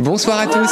Bonsoir à tous,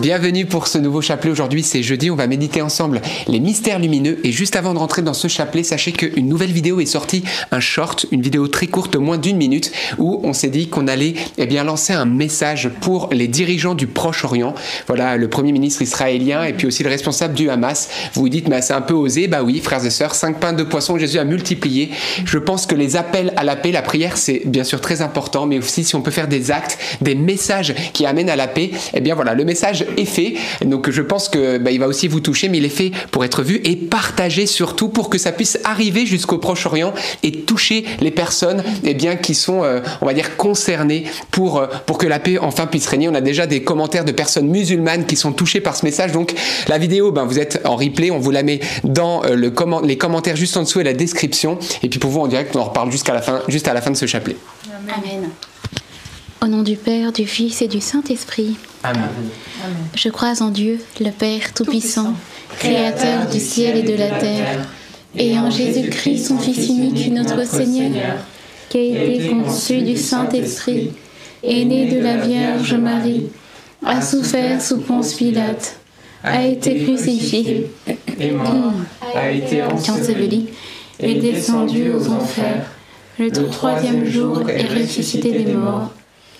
bienvenue pour ce nouveau chapelet. Aujourd'hui c'est jeudi, on va méditer ensemble les mystères lumineux. Et juste avant de rentrer dans ce chapelet, sachez qu'une nouvelle vidéo est sortie, un short, une vidéo très courte, moins d'une minute, où on s'est dit qu'on allait eh bien, lancer un message pour les dirigeants du Proche-Orient. Voilà, le premier ministre israélien et puis aussi le responsable du Hamas. Vous vous dites, mais c'est un peu osé. Bah oui, frères et sœurs, cinq pains de poisson, Jésus a multiplié. Je pense que les appels à la paix, la prière, c'est bien sûr très important, mais aussi si on peut faire des actes, des messages qui amènent à la paix, eh bien voilà, le message est fait. Donc je pense que bah, il va aussi vous toucher, mais il est fait pour être vu et partagé surtout pour que ça puisse arriver jusqu'au Proche-Orient et toucher les personnes eh bien, qui sont, euh, on va dire, concernées pour, euh, pour que la paix enfin puisse régner. On a déjà des commentaires de personnes musulmanes qui sont touchées par ce message. Donc la vidéo, ben, vous êtes en replay, on vous la met dans euh, le les commentaires juste en dessous et la description. Et puis pour vous en direct, on en reparle jusqu'à la fin, juste à la fin de ce chapelet. Amen. Au nom du Père, du Fils et du Saint-Esprit. Amen. Je crois en Dieu, le Père Tout-Puissant, Créateur du ciel et de la terre, et en Jésus-Christ, son Fils unique, notre Seigneur, qui a été conçu du Saint-Esprit, est né de la Vierge Marie, a souffert sous Ponce Pilate, a été crucifié, est mort, a été enseveli, est descendu aux enfers. Le troisième jour est ressuscité des morts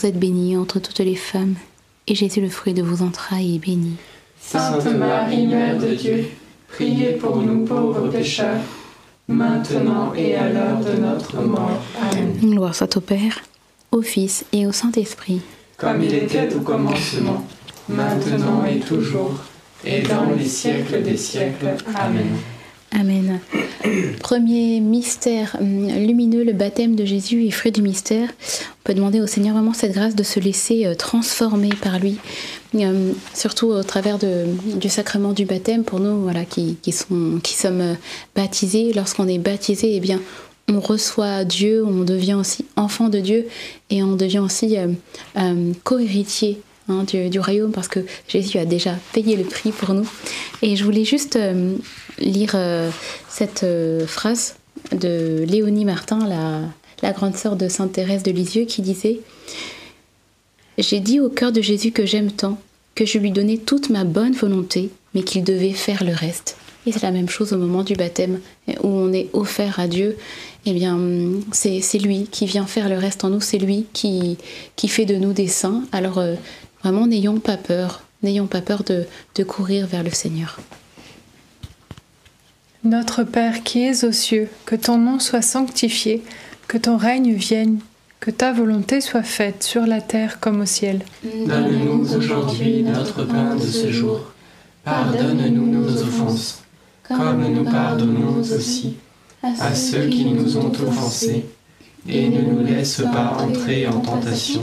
Vous êtes bénie entre toutes les femmes, et Jésus, le fruit de vos entrailles, est béni. Sainte Marie, Mère de Dieu, priez pour nous pauvres pécheurs, maintenant et à l'heure de notre mort. Amen. Gloire soit au Père, au Fils et au Saint-Esprit. Comme il était au commencement, maintenant et toujours, et dans les siècles des siècles. Amen. Amen. Premier mystère hum, lumineux, le baptême de Jésus et fruit du mystère. On peut demander au Seigneur vraiment cette grâce de se laisser euh, transformer par lui, hum, surtout au travers du sacrement du baptême pour nous, voilà, qui, sommes euh, baptisés. Lorsqu'on est baptisé, eh bien, on reçoit Dieu, on devient aussi enfant de Dieu et on devient aussi euh, co-héritier Hein, du, royaume parce que Jésus a déjà payé le prix pour nous. Et je voulais juste euh, lire euh, cette euh, phrase de Léonie Martin, la, grande sœur de Sainte Thérèse de Lisieux, qui disait J'ai dit au cœur de Jésus que j'aime tant, que je lui donnais toute ma bonne volonté, mais qu'il devait faire le reste. Et c'est la même chose au moment du baptême, où on est offert à Dieu. Eh bien, c'est lui qui vient faire le reste en nous, c'est lui qui, qui fait de nous des saints. Alors, Vraiment, n'ayons pas peur, n'ayons pas peur de, de courir vers le Seigneur. Notre Père qui es aux cieux, que ton nom soit sanctifié, que ton règne vienne, que ta volonté soit faite sur la terre comme au ciel. Donne-nous aujourd'hui notre pain de ce jour. Pardonne-nous nos offenses, comme nous pardonnons aussi à ceux qui nous ont offensés, et ne nous laisse pas entrer en tentation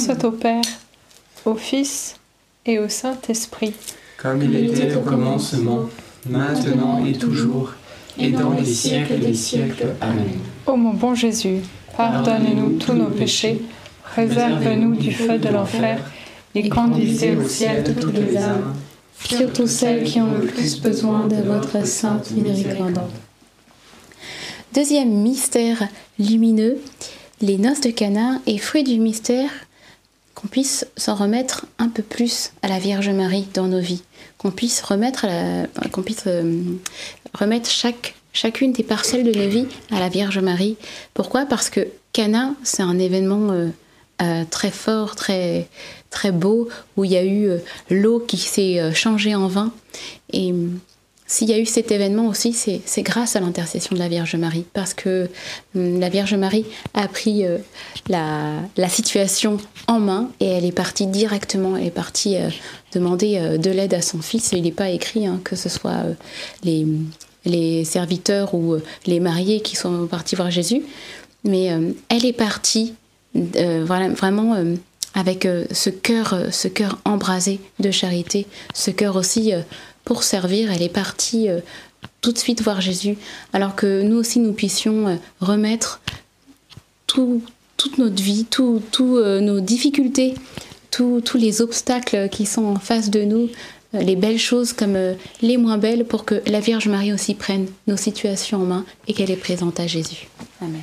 Soit au Père, au Fils et au Saint-Esprit. Comme il était au commencement, maintenant et toujours, et dans les siècles des siècles. Amen. Ô mon bon Jésus, pardonne-nous tous nos péchés, réserve-nous du feu de l'enfer, et conduisez au ciel toutes les âmes, surtout celles qui ont le plus besoin de votre sainte miséricorde. Deuxième mystère lumineux, les noces de Cana et fruit du mystère, qu'on puisse s'en remettre un peu plus à la Vierge Marie dans nos vies, qu'on puisse remettre, puisse euh, remettre chaque, chacune des parcelles de nos vies à la Vierge Marie. Pourquoi? Parce que Cana, c'est un événement euh, euh, très fort, très très beau, où il y a eu l'eau qui s'est changée en vin. Et s'il y a eu cet événement aussi, c'est grâce à l'intercession de la Vierge Marie, parce que hum, la Vierge Marie a pris euh, la, situation en main et elle est partie directement, elle est partie euh, demander euh, de l'aide à son fils. Et il n'est pas écrit hein, que ce soit les, serviteurs ou les mariés qui sont partis voir Jésus, mais elle est partie vraiment avec ce cœur, ce cœur embrasé de charité, ce cœur aussi pour servir. Elle est partie euh, tout de suite voir Jésus, alors que nous aussi nous puissions euh, remettre tout- toute notre vie, tout- tout, euh, nos difficultés, tous les obstacles qui sont en face de nous, les belles choses comme les moins belles, pour que la Vierge Marie aussi prenne nos situations en main et qu'elle est présente à Jésus. Amen.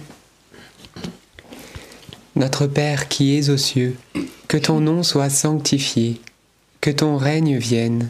Notre Père qui es aux cieux, que ton nom soit sanctifié, que ton règne vienne,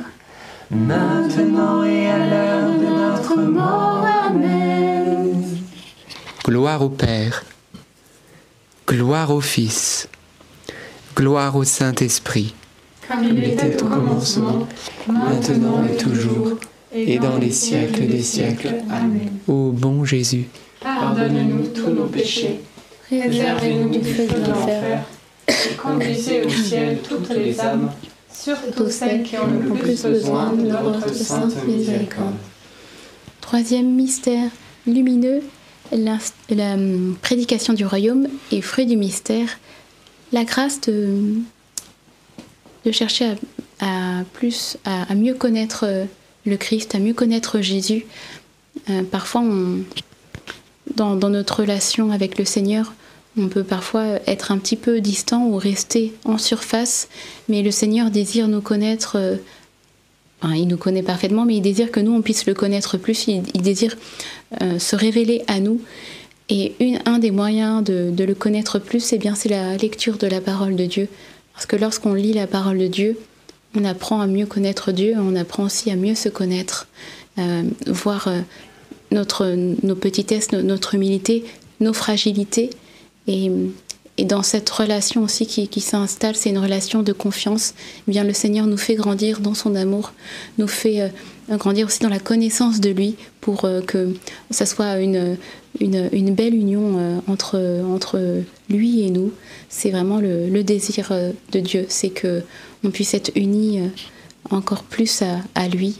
maintenant et à l'heure de notre mort. Amen. Gloire au Père, gloire au Fils, gloire au Saint-Esprit, Comme il était au commencement, maintenant et toujours, et dans les siècles des siècles. Amen. Ô bon Jésus, Pardonne-nous tous nos péchés, réservez-nous du feu de l'enfer, et conduisez au ciel toutes les âmes, surtout celles qui ont le plus besoin de votre sainte miséricorde. Troisième mystère lumineux, l'inst- la hum, prédication du royaume et fruit du mystère, la grâce de, de chercher à, à plus, à, à mieux connaître euh, le Christ, à mieux connaître Jésus. Euh, parfois, on- dans, dans notre relation avec le Seigneur, on peut parfois être un petit peu distant ou rester en surface, mais le Seigneur désire nous connaître. euh, il nous connaît parfaitement, mais il désire que nous, on puisse le connaître plus. Il, désire euh, se révéler à nous. Et un des moyens de, le connaître plus, eh bien, c'est la lecture de la parole de Dieu. Parce que lorsqu'on lit la parole de Dieu, on apprend à mieux connaître Dieu, on apprend aussi à mieux se connaître, euh, voir notre, nos petitesses, notre humilité, nos fragilités. Et, dans cette relation aussi qui, s'installe, c'est une relation de confiance. Eh bien, le Seigneur nous fait grandir dans son amour, nous fait euh, grandir aussi dans la connaissance de lui pour que ça soit une, belle union entre, entre lui et nous. C'est vraiment le, désir de Dieu, c'est que on puisse être unis encore plus à, lui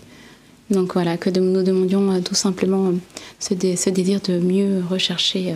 donc voilà, que nous demandions euh, tout simplement euh, ce, désir de mieux rechercher euh,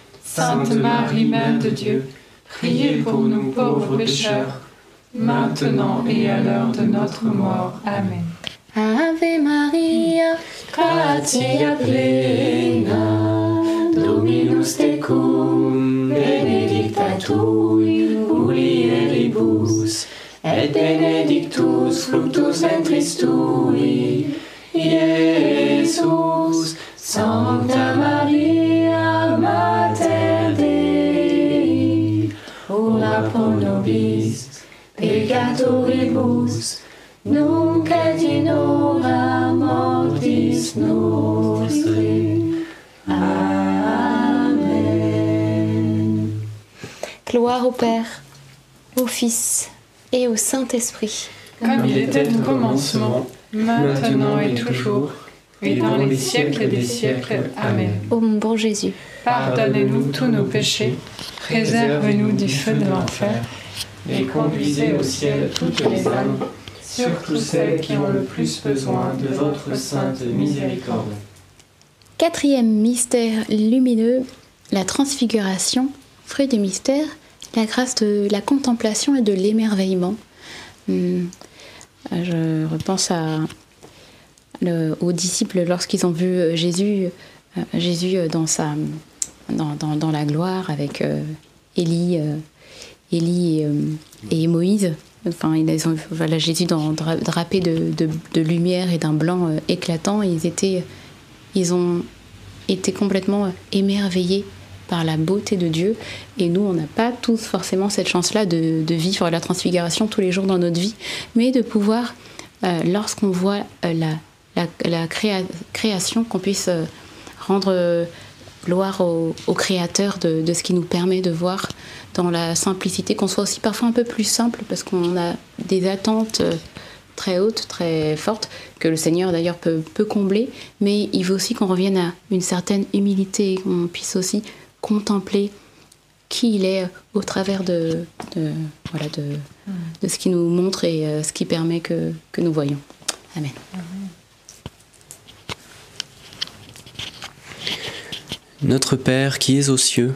Sainte Marie, Mère de Dieu, priez pour nous pauvres pécheurs, maintenant et à l'heure de notre mort. Amen. Ave Maria, gratia plena, Dominus tecum, benedicta tui, mulieribus, et benedictus fructus ventris tui, Iesus. Sancta Maria, peccatoribus, nunc et in hora mortis nostri. Amen. gloire au Père, au Fils et au Saint-Esprit. Comme il était au commencement, maintenant et toujours, et dans les siècles des siècles. Amen. Ô mon bon Jésus, Pardonnez-nous tous nos péchés, préservez-nous du feu de l'enfer, et conduisez au ciel toutes les âmes, surtout celles qui ont le plus besoin de votre sainte miséricorde. Quatrième mystère lumineux, la transfiguration, fruit du mystère, la grâce de la contemplation et de l'émerveillement. Hum, Je repense à, le- aux disciples lorsqu'ils ont vu Jésus, euh, Jésus dans sa, dans, la gloire avec Élie, Élie et, Moïse. Enfin, ils ont, voilà, Jésus dans, drapé de, de, lumière et d'un blanc éclatant. Ils, étaient, ils ont été complètement émerveillés par la beauté de Dieu. Et nous, on n'a pas tous forcément cette chance-là de, vivre la transfiguration tous les jours dans notre vie, mais de pouvoir, euh, lorsqu'on voit euh, la, la, création, qu'on puisse euh, rendre gloire au, Créateur de, de, ce qui nous permet de voir dans la simplicité, qu'on soit aussi parfois un peu plus simple, parce qu'on a des attentes très hautes, très fortes, que le Seigneur d'ailleurs peut, combler, mais il veut aussi qu'on revienne à une certaine humilité, qu'on puisse aussi contempler qui il est au travers de, voilà, de ce qui nous montre et euh, ce qui permet que, que nous voyons. Amen. Notre Père qui es aux cieux,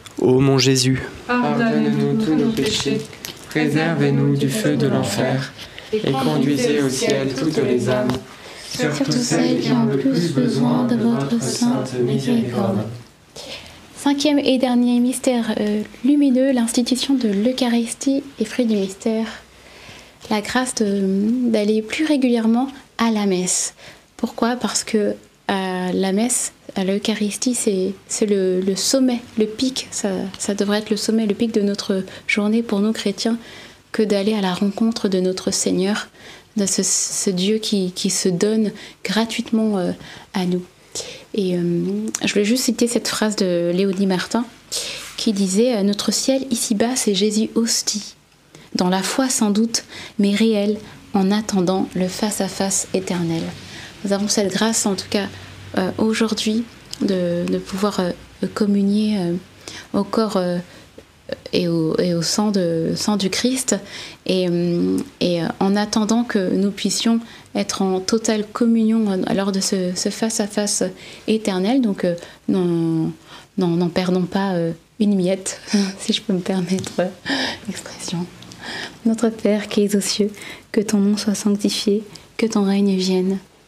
Ô mon Jésus, pardonnez-nous tous nos péchés, préservez-nous du feu de l'enfer, et conduisez au ciel toutes les âmes surtout celles qui ont le plus besoin de votre sainte miséricorde. Cinquième et dernier mystère euh, lumineux, l'institution de l'Eucharistie et fruit du mystère. La grâce d'aller plus régulièrement à la messe. Pourquoi? Parce que à la messe, à l'Eucharistie, c'est le, sommet, le pic. Ça, devrait être le sommet, le pic de notre journée pour nous chrétiens, que d'aller à la rencontre de notre Seigneur, de ce, Dieu qui, se donne gratuitement euh, à nous. Et euh, je voulais juste citer cette phrase de Léonie Martin qui disait euh, Notre ciel ici-bas, c'est Jésus hostie, dans la foi sans doute, mais réel, en attendant le face-à-face éternel. Nous avons cette grâce, en tout cas euh, aujourd'hui, de, pouvoir euh, communier euh, au corps et au, sang, du Christ, et, en attendant que nous puissions être en totale communion lors de ce, ce face-à-face éternel. Donc, n'en perdons pas une miette, si je peux me permettre l'expression. Notre Père qui es aux cieux, que ton nom soit sanctifié, que ton règne vienne,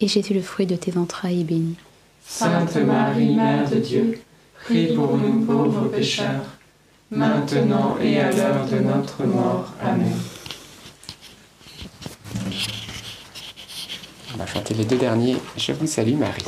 et Jésus, le fruit de tes entrailles, est béni. Sainte Marie, Mère de Dieu, prie pour nous pauvres pécheurs, maintenant et à l'heure de notre mort. Amen. On va chanter les deux derniers. Je vous salue Marie.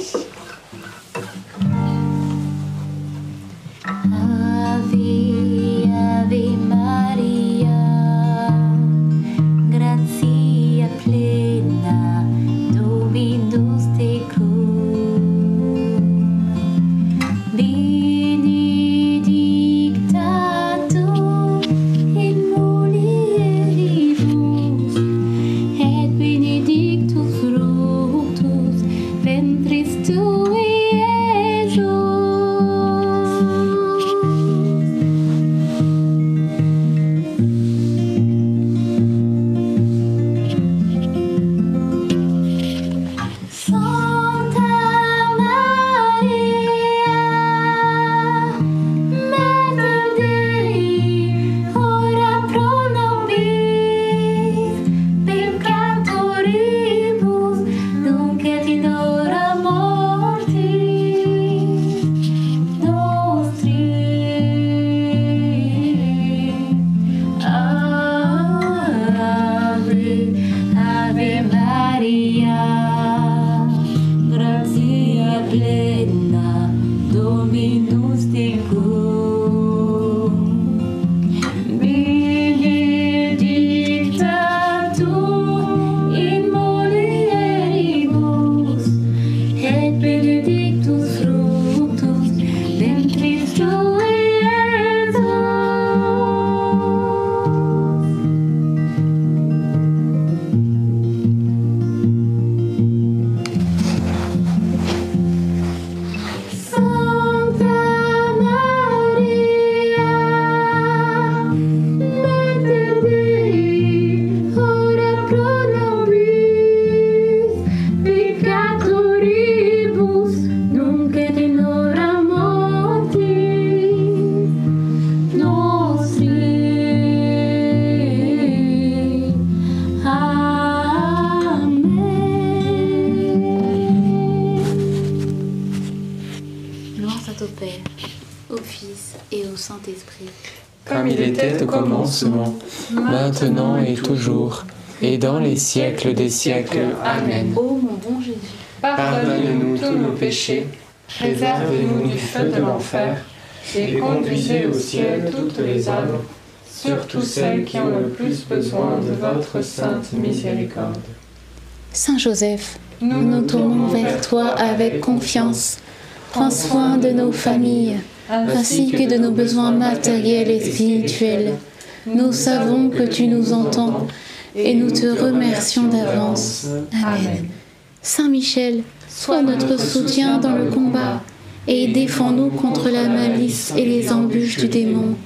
Des siècles. Amen. Ô mon bon Jésus, Pardonne-nous tous nos péchés, préservez-nous du feu de l'enfer, et conduisez au ciel toutes les âmes, surtout celles qui ont le plus besoin de votre sainte miséricorde. Saint Joseph, nous nous tournons vers toi avec confiance. Prends soin de nos familles, ainsi que de nos besoins matériels et spirituels. Nous savons que tu nous entends et nous te remercions d'avance. Amen. Saint Michel, sois notre soutien dans le combat et défends-nous contre la malice et les embûches du démon.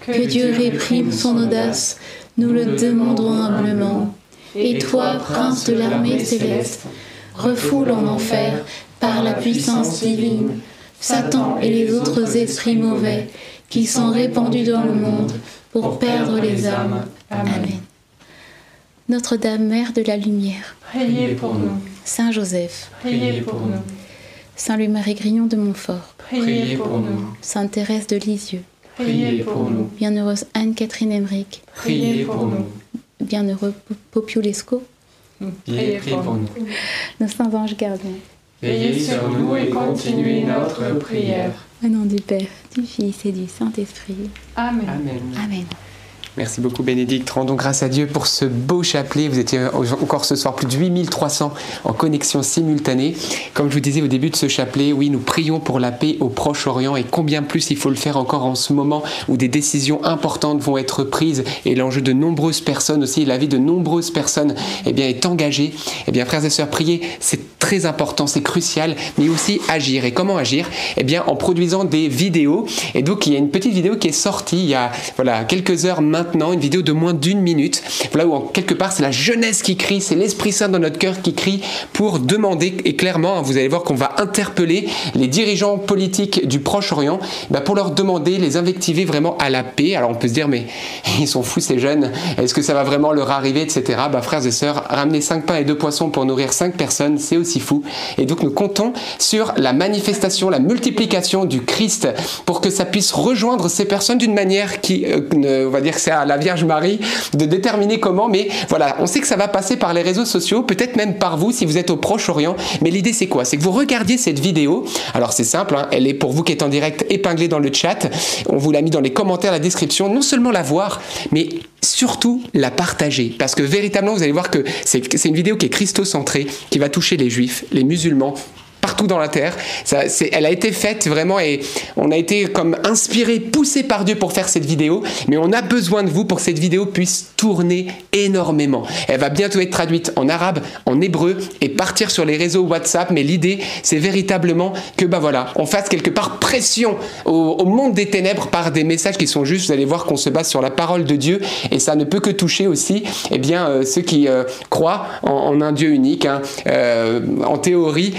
Que Dieu réprime son audace, nous le demandons humblement. Et toi, prince de l'armée céleste, refoule en enfer par la puissance divine Satan et les autres esprits mauvais qui sont répandus dans le monde pour perdre les âmes. Amen. Notre-Dame, Mère de la Lumière, Priez pour nous, Saint Joseph, priez pour nous, Saint Louis-Marie Grignon de Montfort, priez pour nous, Sainte Thérèse de Lisieux, priez pour nous, Bienheureuse Anne-Catherine Emmerich, priez pour nous, Bienheureux Populesco, priez pour nous. nos saints anges gardiens. Veillez sur nous et continuez notre prière. Au nom du Père, du Fils et du Saint-Esprit. Amen. Amen. Amen. Merci beaucoup Bénédicte. Rendons grâce à Dieu pour ce beau chapelet. Vous étiez encore ce soir plus de 8300 en connexion simultanée. Comme je vous disais au début de ce chapelet, oui, nous prions pour la paix au Proche-Orient et combien plus il faut le faire encore en ce moment où des décisions importantes vont être prises et l'enjeu de nombreuses personnes aussi, la vie de nombreuses personnes eh bien, est engagée. Eh bien, frères et sœurs, prier, c'est très important, c'est crucial, mais aussi agir. Et comment agir? Eh bien, en produisant des vidéos. Et donc, il y a une petite vidéo qui est sortie il y a voilà, quelques heures maintenant, une vidéo de moins d'une minute. Voilà où, en quelque part, c'est la jeunesse qui crie, c'est l'Esprit Saint dans notre cœur qui crie pour demander, et clairement, hein, vous allez voir qu'on va interpeller les dirigeants politiques du Proche-Orient bah, pour leur demander, les invectiver vraiment à la paix. Alors, on peut se dire, mais ils sont fous ces jeunes, est-ce que ça va vraiment leur arriver, etc. Bah, frères et sœurs, ramener 5 pains et 2 poissons pour nourrir 5 personnes, c'est aussi fou. Et donc, nous comptons sur la manifestation, la multiplication du Christ pour que ça puisse rejoindre ces personnes d'une manière qui, euh, on va dire que à la Vierge Marie de déterminer comment, mais voilà, on sait que ça va passer par les réseaux sociaux, peut-être même par vous si vous êtes au Proche-Orient. Mais l'idée, c'est quoi? C'est que vous regardiez cette vidéo. Alors, c'est simple, hein, elle est pour vous qui êtes en direct épinglée dans le chat. On vous l'a mis dans les commentaires, la description. Non seulement la voir, mais surtout la partager. Parce que véritablement, vous allez voir que c'est c'est une vidéo qui est christocentrée, qui va toucher les juifs, les musulmans, partout dans la terre. Ça, elle a été faite vraiment et on a été comme inspiré, poussé par Dieu pour faire cette vidéo. Mais on a besoin de vous pour que cette vidéo puisse tourner énormément. Elle va bientôt être traduite en arabe, en hébreu et partir sur les réseaux WhatsApp. Mais l'idée, c'est véritablement que bah voilà, on fasse quelque part pression au, monde des ténèbres par des messages qui sont justes. Vous allez voir qu'on se base sur la parole de Dieu et ça ne peut que toucher aussi eh bien, euh, ceux qui euh, croient en, un Dieu unique. hein. Euh, en théorie,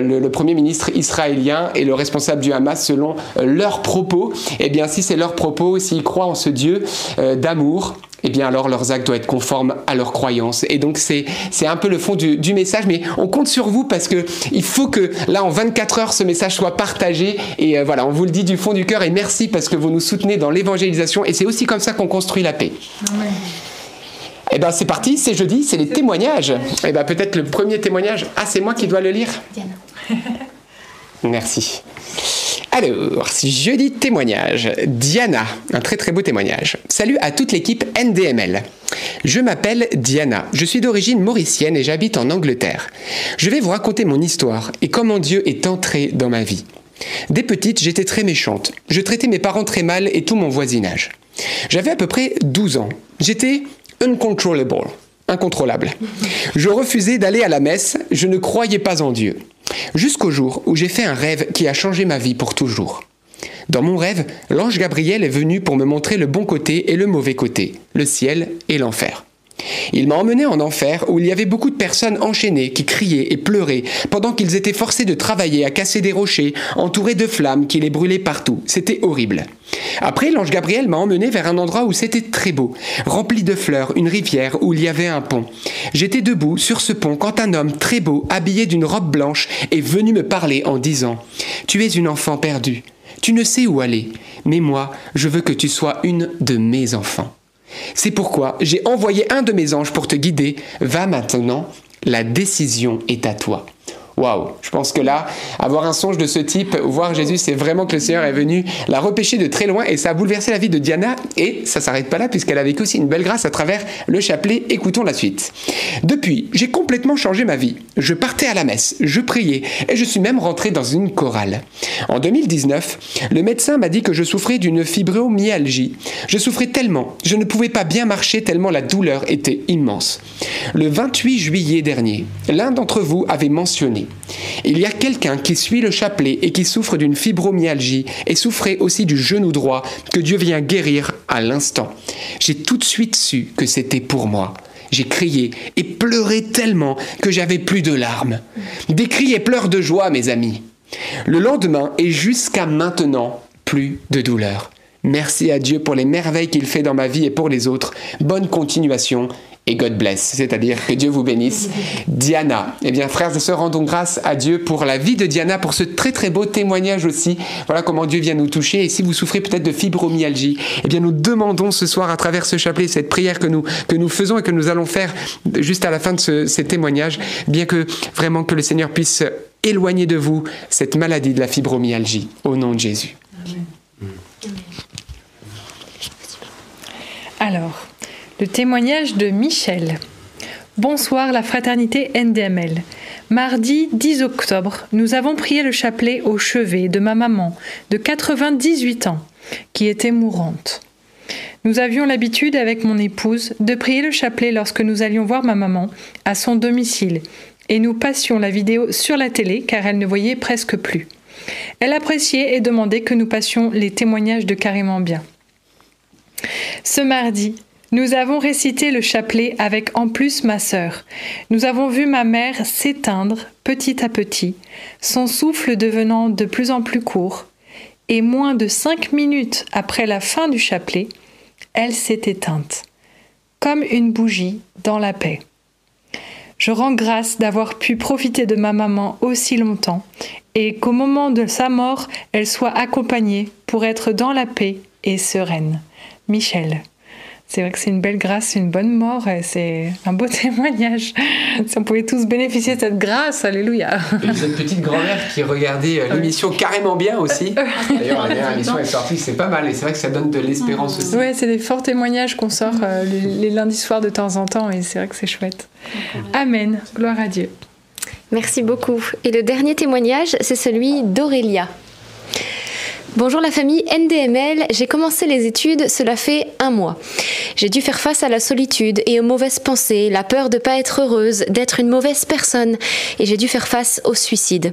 le, le premier ministre israélien est le responsable du Hamas selon euh, leurs propos. Eh bien, si c'est leurs propos, s'ils croient en ce Dieu euh, d'amour, eh bien alors leurs actes doivent être conformes à leurs croyances. Et donc c'est c'est un peu le fond du, message, mais on compte sur vous parce que il faut que là en 24 heures ce message soit partagé. Et euh, voilà, on vous le dit du fond du cœur et merci parce que vous nous soutenez dans l'évangélisation et c'est aussi comme ça qu'on construit la paix. Eh ben c'est parti, c'est jeudi, c'est les témoignages. Eh ben peut-être le premier témoignage. Ah c'est moi qui dois le lire. Diana. Merci. Alors, jeudi témoignage. Diana, un très très beau témoignage. Salut à toute l'équipe NDML. Je m'appelle Diana, je suis d'origine mauricienne et j'habite en Angleterre. Je vais vous raconter mon histoire et comment Dieu est entré dans ma vie. Dès petite, j'étais très méchante. Je traitais mes parents très mal et tout mon voisinage. J'avais à peu près 12 ans. J'étais uncontrollable, incontrôlable. Je refusais d'aller à la messe, je ne croyais pas en Dieu. Jusqu'au jour où j'ai fait un rêve qui a changé ma vie pour toujours. Dans mon rêve, l'ange Gabriel est venu pour me montrer le bon côté et le mauvais côté, le ciel et l'enfer. Il m'a emmené en enfer où il y avait beaucoup de personnes enchaînées qui criaient et pleuraient pendant qu'ils étaient forcés de travailler à casser des rochers entourés de flammes qui les brûlaient partout. C'était horrible. Après, l'ange Gabriel m'a emmené vers un endroit où c'était très beau, rempli de fleurs, une rivière où il y avait un pont. J'étais debout sur ce pont quand un homme très beau, habillé d'une robe blanche, est venu me parler en disant ⁇ Tu es une enfant perdue, tu ne sais où aller, mais moi, je veux que tu sois une de mes enfants. C'est pourquoi j'ai envoyé un de mes anges pour te guider. Va maintenant, la décision est à toi. Waouh, je pense que là, avoir un songe de ce type, voir Jésus, c'est vraiment que le Seigneur est venu la repêcher de très loin et ça a bouleversé la vie de Diana et ça s'arrête pas là puisqu'elle a vécu aussi une belle grâce à travers le chapelet. Écoutons la suite. Depuis, j'ai complètement changé ma vie. Je partais à la messe, je priais et je suis même rentré dans une chorale. En 2019, le médecin m'a dit que je souffrais d'une fibromyalgie. Je souffrais tellement, je ne pouvais pas bien marcher tellement la douleur était immense. Le 28 juillet dernier, l'un d'entre vous avait mentionné il y a quelqu'un qui suit le chapelet et qui souffre d'une fibromyalgie et souffrait aussi du genou droit que Dieu vient guérir à l'instant. J'ai tout de suite su que c'était pour moi. J'ai crié et pleuré tellement que j'avais plus de larmes. Des cris et pleurs de joie, mes amis. Le lendemain et jusqu'à maintenant, plus de douleur. Merci à Dieu pour les merveilles qu'il fait dans ma vie et pour les autres. Bonne continuation et God bless, c'est-à-dire que Dieu vous bénisse. Diana, eh bien frères et sœurs, rendons grâce à Dieu pour la vie de Diana, pour ce très très beau témoignage aussi. Voilà comment Dieu vient nous toucher. Et si vous souffrez peut-être de fibromyalgie, eh bien nous demandons ce soir à travers ce chapelet, cette prière que nous, que nous faisons et que nous allons faire juste à la fin de ce, ces témoignages, bien que vraiment que le Seigneur puisse éloigner de vous cette maladie de la fibromyalgie, au nom de Jésus. Alors, le témoignage de Michel. Bonsoir la fraternité NDML. Mardi 10 octobre, nous avons prié le chapelet au chevet de ma maman de 98 ans, qui était mourante. Nous avions l'habitude avec mon épouse de prier le chapelet lorsque nous allions voir ma maman à son domicile et nous passions la vidéo sur la télé car elle ne voyait presque plus. Elle appréciait et demandait que nous passions les témoignages de carrément bien. Ce mardi, nous avons récité le chapelet avec en plus ma sœur. Nous avons vu ma mère s'éteindre petit à petit, son souffle devenant de plus en plus court, et moins de cinq minutes après la fin du chapelet, elle s'est éteinte, comme une bougie dans la paix. Je rends grâce d'avoir pu profiter de ma maman aussi longtemps et qu'au moment de sa mort, elle soit accompagnée pour être dans la paix et sereine. Michel. C'est vrai que c'est une belle grâce, une bonne mort, et c'est un beau témoignage. Si on pouvait tous bénéficier de cette grâce, alléluia. Et cette petite grand-mère qui regardait euh, l'émission carrément bien aussi. D'ailleurs, la dernière émission est sortie, c'est pas mal, et c'est vrai que ça donne de l'espérance aussi. Ouais, c'est des forts témoignages qu'on sort euh, les, les lundis soirs de temps en temps, et c'est vrai que c'est chouette. Amen. Gloire à Dieu. Merci beaucoup. Et le dernier témoignage, c'est celui d'Aurélia. Bonjour la famille NDML, j'ai commencé les études, cela fait un mois. J'ai dû faire face à la solitude et aux mauvaises pensées, la peur de pas être heureuse, d'être une mauvaise personne, et j'ai dû faire face au suicide.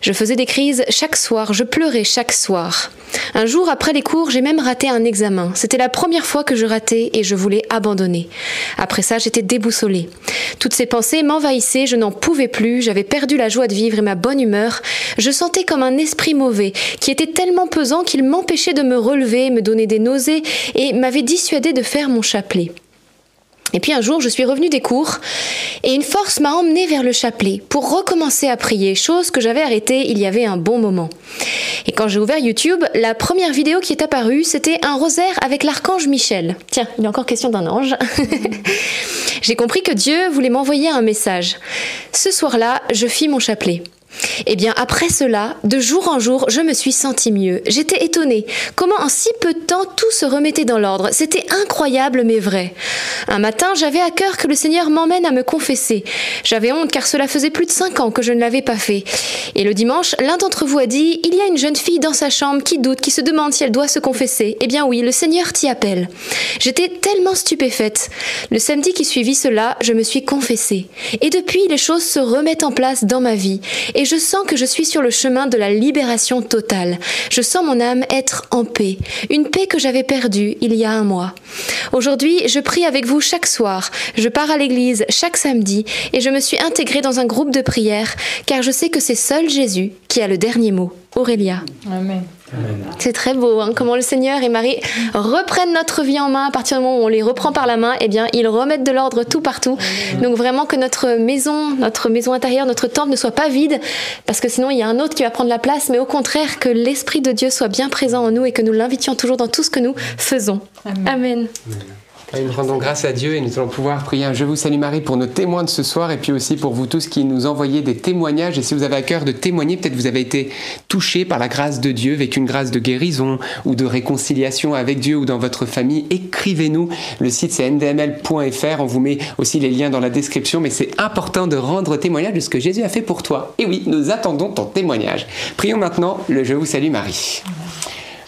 Je faisais des crises chaque soir, je pleurais chaque soir. Un jour après les cours, j'ai même raté un examen. C'était la première fois que je ratais et je voulais abandonner. Après ça, j'étais déboussolée. Toutes ces pensées m'envahissaient, je n'en pouvais plus, j'avais perdu la joie de vivre et ma bonne humeur. Je sentais comme un esprit mauvais qui était tellement pesant qu'il m'empêchait de me relever, me donnait des nausées et m'avait dissuadé de faire mon chapelet. Et puis un jour, je suis revenue des cours et une force m'a emmenée vers le chapelet pour recommencer à prier, chose que j'avais arrêtée il y avait un bon moment. Et quand j'ai ouvert YouTube, la première vidéo qui est apparue, c'était un rosaire avec l'archange Michel. Tiens, il est encore question d'un ange. j'ai compris que Dieu voulait m'envoyer un message. Ce soir-là, je fis mon chapelet. Eh bien, après cela, de jour en jour, je me suis sentie mieux. J'étais étonnée. Comment en si peu de temps tout se remettait dans l'ordre. C'était incroyable mais vrai. Un matin, j'avais à cœur que le Seigneur m'emmène à me confesser. J'avais honte car cela faisait plus de cinq ans que je ne l'avais pas fait. Et le dimanche, l'un d'entre vous a dit Il y a une jeune fille dans sa chambre qui doute, qui se demande si elle doit se confesser. Eh bien oui, le Seigneur t'y appelle. J'étais tellement stupéfaite. Le samedi qui suivit cela, je me suis confessée. Et depuis, les choses se remettent en place dans ma vie. Et je sens que je suis sur le chemin de la libération totale. Je sens mon âme être en paix. Une paix que j'avais perdue il y a un mois. Aujourd'hui, je prie avec vous chaque soir. Je pars à l'église chaque samedi et je me suis intégrée dans un groupe de prière car je sais que c'est seul Jésus qui a le dernier mot. Aurélia. Amen. C'est très beau, hein, comment le Seigneur et Marie reprennent notre vie en main à partir du moment où on les reprend par la main. Eh bien, ils remettent de l'ordre tout partout. Donc vraiment que notre maison, notre maison intérieure, notre temple ne soit pas vide, parce que sinon il y a un autre qui va prendre la place. Mais au contraire, que l'esprit de Dieu soit bien présent en nous et que nous l'invitions toujours dans tout ce que nous faisons. Amen. Amen. Nous rendons grâce à Dieu et nous allons pouvoir prier un Je vous salue Marie pour nos témoins de ce soir et puis aussi pour vous tous qui nous envoyez des témoignages. Et si vous avez à cœur de témoigner, peut-être vous avez été touché par la grâce de Dieu, vécu une grâce de guérison ou de réconciliation avec Dieu ou dans votre famille, écrivez-nous. Le site c'est ndml.fr. On vous met aussi les liens dans la description, mais c'est important de rendre témoignage de ce que Jésus a fait pour toi. Et oui, nous attendons ton témoignage. Prions maintenant le Je vous salue Marie.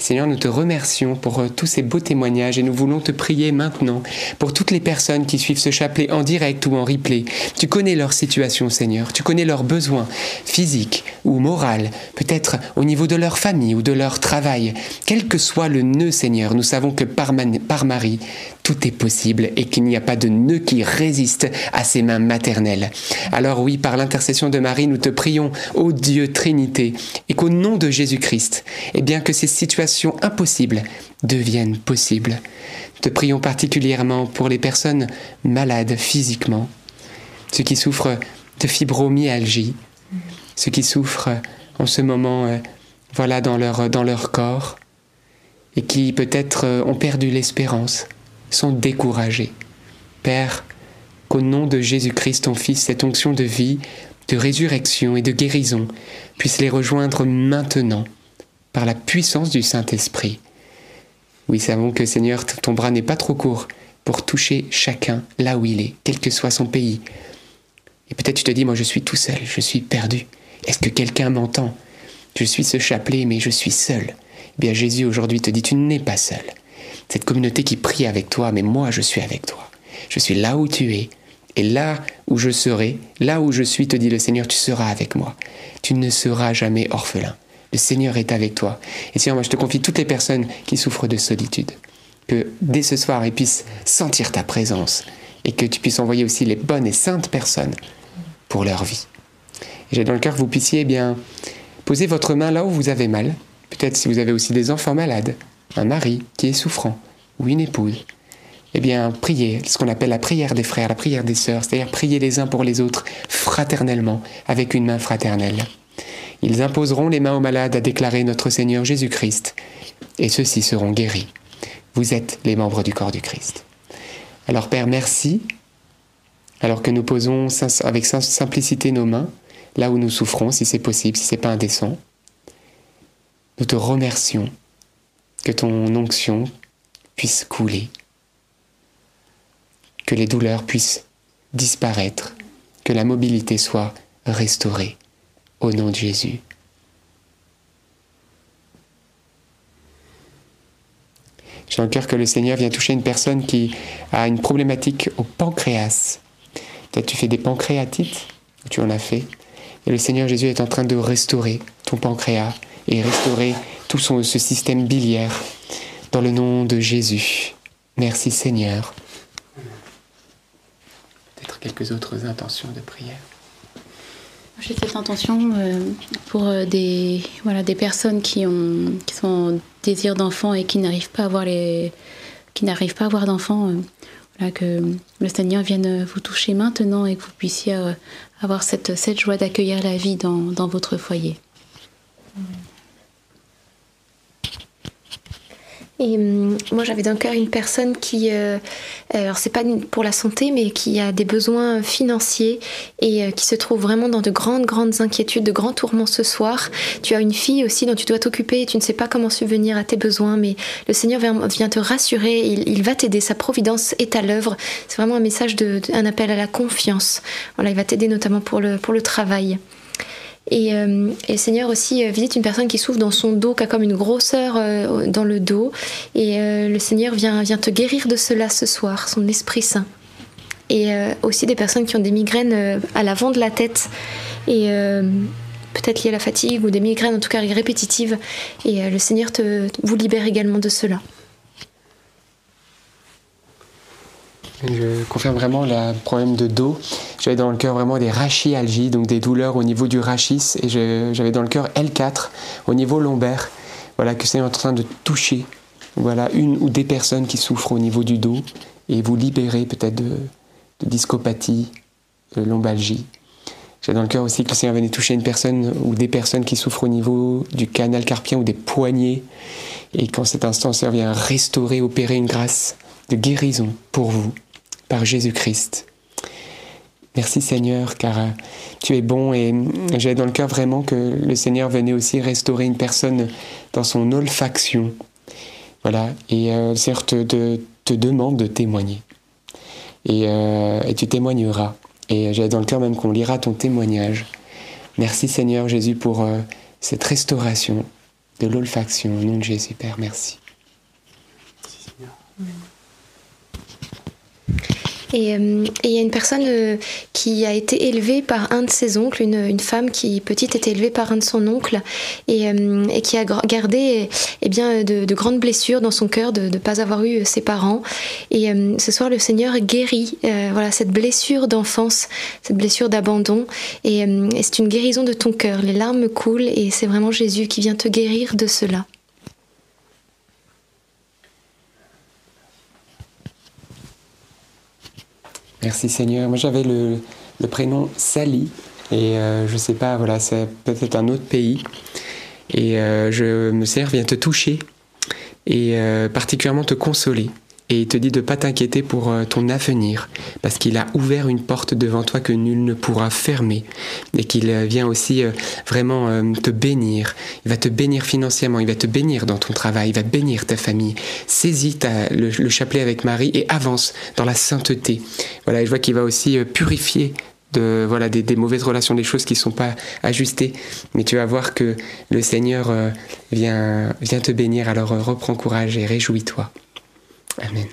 Seigneur, nous te remercions pour euh, tous ces beaux témoignages et nous voulons te prier maintenant pour toutes les personnes qui suivent ce chapelet en direct ou en replay. Tu connais leur situation, Seigneur. Tu connais leurs besoins physiques ou moraux, peut-être au niveau de leur famille ou de leur travail. Quel que soit le nœud, Seigneur, nous savons que par, Marie, tout est possible et qu'il n'y a pas de nœud qui résiste à ses mains maternelles. Alors oui, par l'intercession de Marie, nous te prions, ô Dieu Trinité, et qu'au nom de Jésus-Christ, et bien que ces situations impossibles deviennent possibles. Te prions particulièrement pour les personnes malades physiquement, ceux qui souffrent de fibromyalgie, ceux qui souffrent en ce moment, euh, voilà, dans leur, dans leur corps, et qui peut-être euh, ont perdu l'espérance, sont découragés. Père, qu'au nom de Jésus-Christ, ton Fils, cette onction de vie, de résurrection et de guérison puisse les rejoindre maintenant par la puissance du Saint-Esprit. Oui, savons que Seigneur, ton bras n'est pas trop court pour toucher chacun là où il est, quel que soit son pays. Et peut-être tu te dis, moi je suis tout seul, je suis perdu. Est-ce que quelqu'un m'entend? Je suis ce chapelet, mais je suis seul. Eh bien Jésus aujourd'hui te dit, tu n'es pas seul. Cette communauté qui prie avec toi, mais moi je suis avec toi. Je suis là où tu es. Et là où je serai, là où je suis, te dit le Seigneur, tu seras avec moi. Tu ne seras jamais orphelin. Le Seigneur est avec toi. Et Seigneur, moi je te confie toutes les personnes qui souffrent de solitude. Que dès ce soir, ils puissent sentir ta présence. Et que tu puisses envoyer aussi les bonnes et saintes personnes pour leur vie. J'ai dans le cœur que vous puissiez eh bien poser votre main là où vous avez mal. Peut-être si vous avez aussi des enfants malades, un mari qui est souffrant, ou une épouse. Eh bien, priez, ce qu'on appelle la prière des frères, la prière des sœurs, c'est-à-dire prier les uns pour les autres, fraternellement, avec une main fraternelle. Ils imposeront les mains aux malades à déclarer notre Seigneur Jésus-Christ, et ceux-ci seront guéris. Vous êtes les membres du corps du Christ. Alors Père, merci, alors que nous posons avec simplicité nos mains, là où nous souffrons, si c'est possible, si c'est pas indécent. Nous te remercions que ton onction puisse couler, que les douleurs puissent disparaître, que la mobilité soit restaurée. Au nom de Jésus. J'ai le cœur que le Seigneur vient toucher une personne qui a une problématique au pancréas. Peut-être tu fais des pancréatites, tu en as fait. Et le Seigneur Jésus est en train de restaurer ton pancréas et restaurer tout ce système biliaire dans le nom de Jésus. Merci Seigneur. Peut-être quelques autres intentions de prière. J'ai cette intention euh, pour euh, des, voilà, des personnes qui, ont, qui sont en désir d'enfant et qui n'arrivent pas à avoir les qui n'arrivent pas à avoir d'enfants. euh, Voilà, que le Seigneur vienne vous toucher maintenant et que vous puissiez avoir cette, cette joie d'accueillir la vie dans, dans votre foyer. Et hum, moi, j'avais le cœur une personne qui, euh, alors c'est pas pour la santé, mais qui a des besoins financiers et euh, qui se trouve vraiment dans de grandes, grandes inquiétudes, de grands tourments ce soir. Tu as une fille aussi dont tu dois t'occuper et tu ne sais pas comment subvenir à tes besoins, mais le Seigneur vient, te rassurer, il, va t'aider, sa providence est à l'œuvre. C'est vraiment un message, de- un appel à la confiance. Voilà, il va t'aider notamment pour le, pour le travail. Et, euh, et le Seigneur aussi euh, visite une personne qui souffre dans son dos, qui a comme une grosseur euh, dans le dos. Et le Seigneur vient, vient te guérir de cela ce soir, son Esprit Saint. Et aussi des personnes qui ont des migraines à l'avant de la tête. Et peut-être liées à la fatigue ou des migraines en tout cas répétitives. Et le Seigneur te, vous libère également de cela. Je confirme vraiment le problème de dos. J'avais dans le cœur vraiment des rachialgies, donc des douleurs au niveau du rachis, et j'avais dans le cœur L4 au niveau lombaire. Voilà, que c'est en train de toucher. Voilà, une ou des personnes qui souffrent au niveau du dos et vous libérer peut-être de, de discopathie, de lombalgie. J'ai dans le cœur aussi que le Seigneur venait toucher une personne ou des personnes qui souffrent au niveau du canal carpien ou des poignets. Et qu'en cet instant, le Seigneur vient restaurer, opérer une grâce de guérison pour vous par Jésus-Christ. Merci Seigneur, car euh, tu es bon et mm, j'ai dans le cœur vraiment que le Seigneur venait aussi restaurer une personne dans son olfaction. Voilà, et euh, le Seigneur te, te- te demande de témoigner. Et, euh, et tu témoigneras. Et j'ai dans le cœur même qu'on lira ton témoignage. Merci Seigneur Jésus pour euh, cette restauration de l'olfaction. Au nom de Jésus, Père, merci. Euh, et il y a une personne euh, qui a été élevée par un de ses oncles, une, une femme qui petite était élevée par un de son oncle et, euh, et qui a gardé eh bien, de, de grandes blessures dans son cœur de ne pas avoir eu ses parents. Et euh, ce soir, le Seigneur guérit euh, voilà, cette blessure d'enfance, cette blessure d'abandon. Et, euh, et c'est une guérison de ton cœur. Les larmes coulent et c'est vraiment Jésus qui vient te guérir de cela. Merci Seigneur. Moi j'avais le, prénom Sally et euh, je sais pas, voilà, c'est peut-être un autre pays. Et euh, je me sers vient te toucher et euh, particulièrement te consoler. Et il te dit de pas t'inquiéter pour euh, ton avenir, parce qu'il a ouvert une porte devant toi que nul ne pourra fermer, et qu'il euh, vient aussi euh, vraiment te bénir. Il va te bénir financièrement, il va te bénir dans ton travail, il va bénir ta famille. Saisis le, le chapelet avec Marie et avance dans la sainteté. Voilà, et je vois qu'il va aussi purifier de voilà des, mauvaises relations, des choses qui sont pas ajustées. Mais tu vas voir que le Seigneur vient te bénir. Alors reprends courage et réjouis-toi. Amen.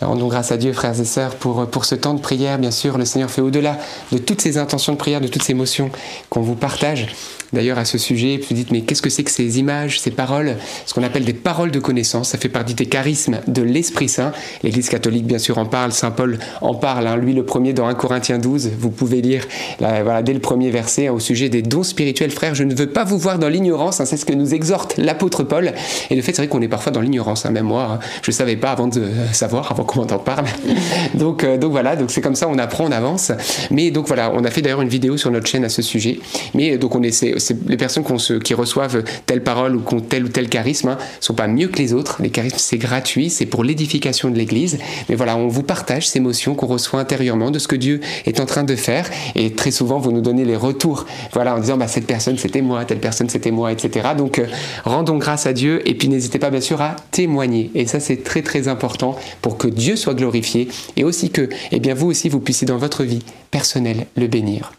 Rendons grâce à Dieu, frères et sœurs, pour, pour ce temps de prière. Bien sûr, le Seigneur fait au-delà de toutes ces intentions de prière, de toutes ces émotions qu'on vous partage. D'ailleurs, à ce sujet, vous dites, mais qu'est-ce que c'est que ces images, ces paroles? Ce qu'on appelle des paroles de connaissance. Ça fait partie des charismes de l'Esprit Saint. L'Église catholique, bien sûr, en parle. Saint Paul en parle. hein. Lui, le premier dans 1 Corinthiens 12. Vous pouvez lire là, voilà, dès le premier verset hein, au sujet des dons spirituels. Frères, je ne veux pas vous voir dans l'ignorance. hein. c'est ce que nous exhorte l'apôtre Paul. Et le fait, c'est vrai qu'on est parfois dans l'ignorance. Même moi, je ne savais pas avant de savoir, avant qu'on en parle. donc, euh, donc voilà, donc c'est comme ça, on apprend, on avance. Mais donc voilà, on a fait d'ailleurs une vidéo sur notre chaîne à ce sujet. Mais euh, donc on c'est les personnes qui reçoivent telle parole ou qui ont tel ou tel charisme hein, sont pas mieux que les autres. Les charismes, c'est gratuit, c'est pour l'édification de l'Église. Mais voilà, on vous partage ces émotions qu'on reçoit intérieurement de ce que Dieu est en train de faire. Et très souvent, vous nous donnez les retours. Voilà, en disant, bah, cette personne, c'était moi, telle personne, c'était moi, etc. Donc, euh, rendons grâce à Dieu. Et puis, n'hésitez pas, bien sûr, à témoigner. Et ça, c'est très, très important pour que Dieu soit glorifié et aussi que, eh bien, vous aussi, vous puissiez dans votre vie personnelle le bénir.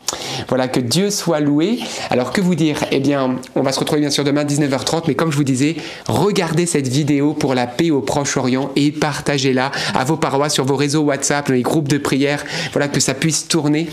Voilà, que Dieu soit loué. Alors, que vous dire Eh bien, on va se retrouver bien sûr demain 19h30, mais comme je vous disais, regardez cette vidéo pour la paix au Proche-Orient et partagez-la à vos paroisses, sur vos réseaux WhatsApp, les groupes de prière. Voilà, que ça puisse tourner.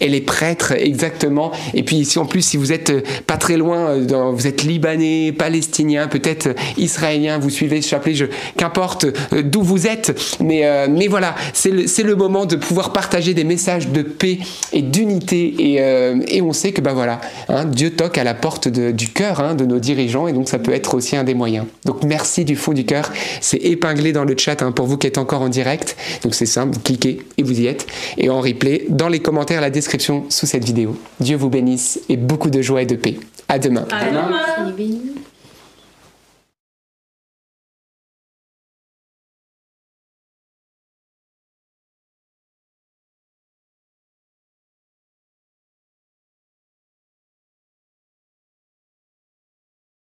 Et les prêtres, exactement. Et puis si en plus, si vous êtes euh, pas très loin, euh, vous êtes libanais, palestinien, peut-être euh, israélien, vous suivez ce chapelet, qu'importe d'où vous êtes, mais, mais voilà, c'est le, le moment de pouvoir partager des messages de paix et d'unité. Et, et on sait que bah voilà, hein, Dieu toque à la porte du cœur hein, de nos dirigeants, et donc ça peut être aussi un des moyens. Donc merci du fond du cœur. C'est épinglé dans le chat hein, pour vous qui êtes encore en direct. Donc c'est simple, vous cliquez et vous y êtes. Et en replay, dans les commentaires, la description sous cette vidéo. Dieu vous bénisse et beaucoup de joie et de paix. À demain. Soyez bénis.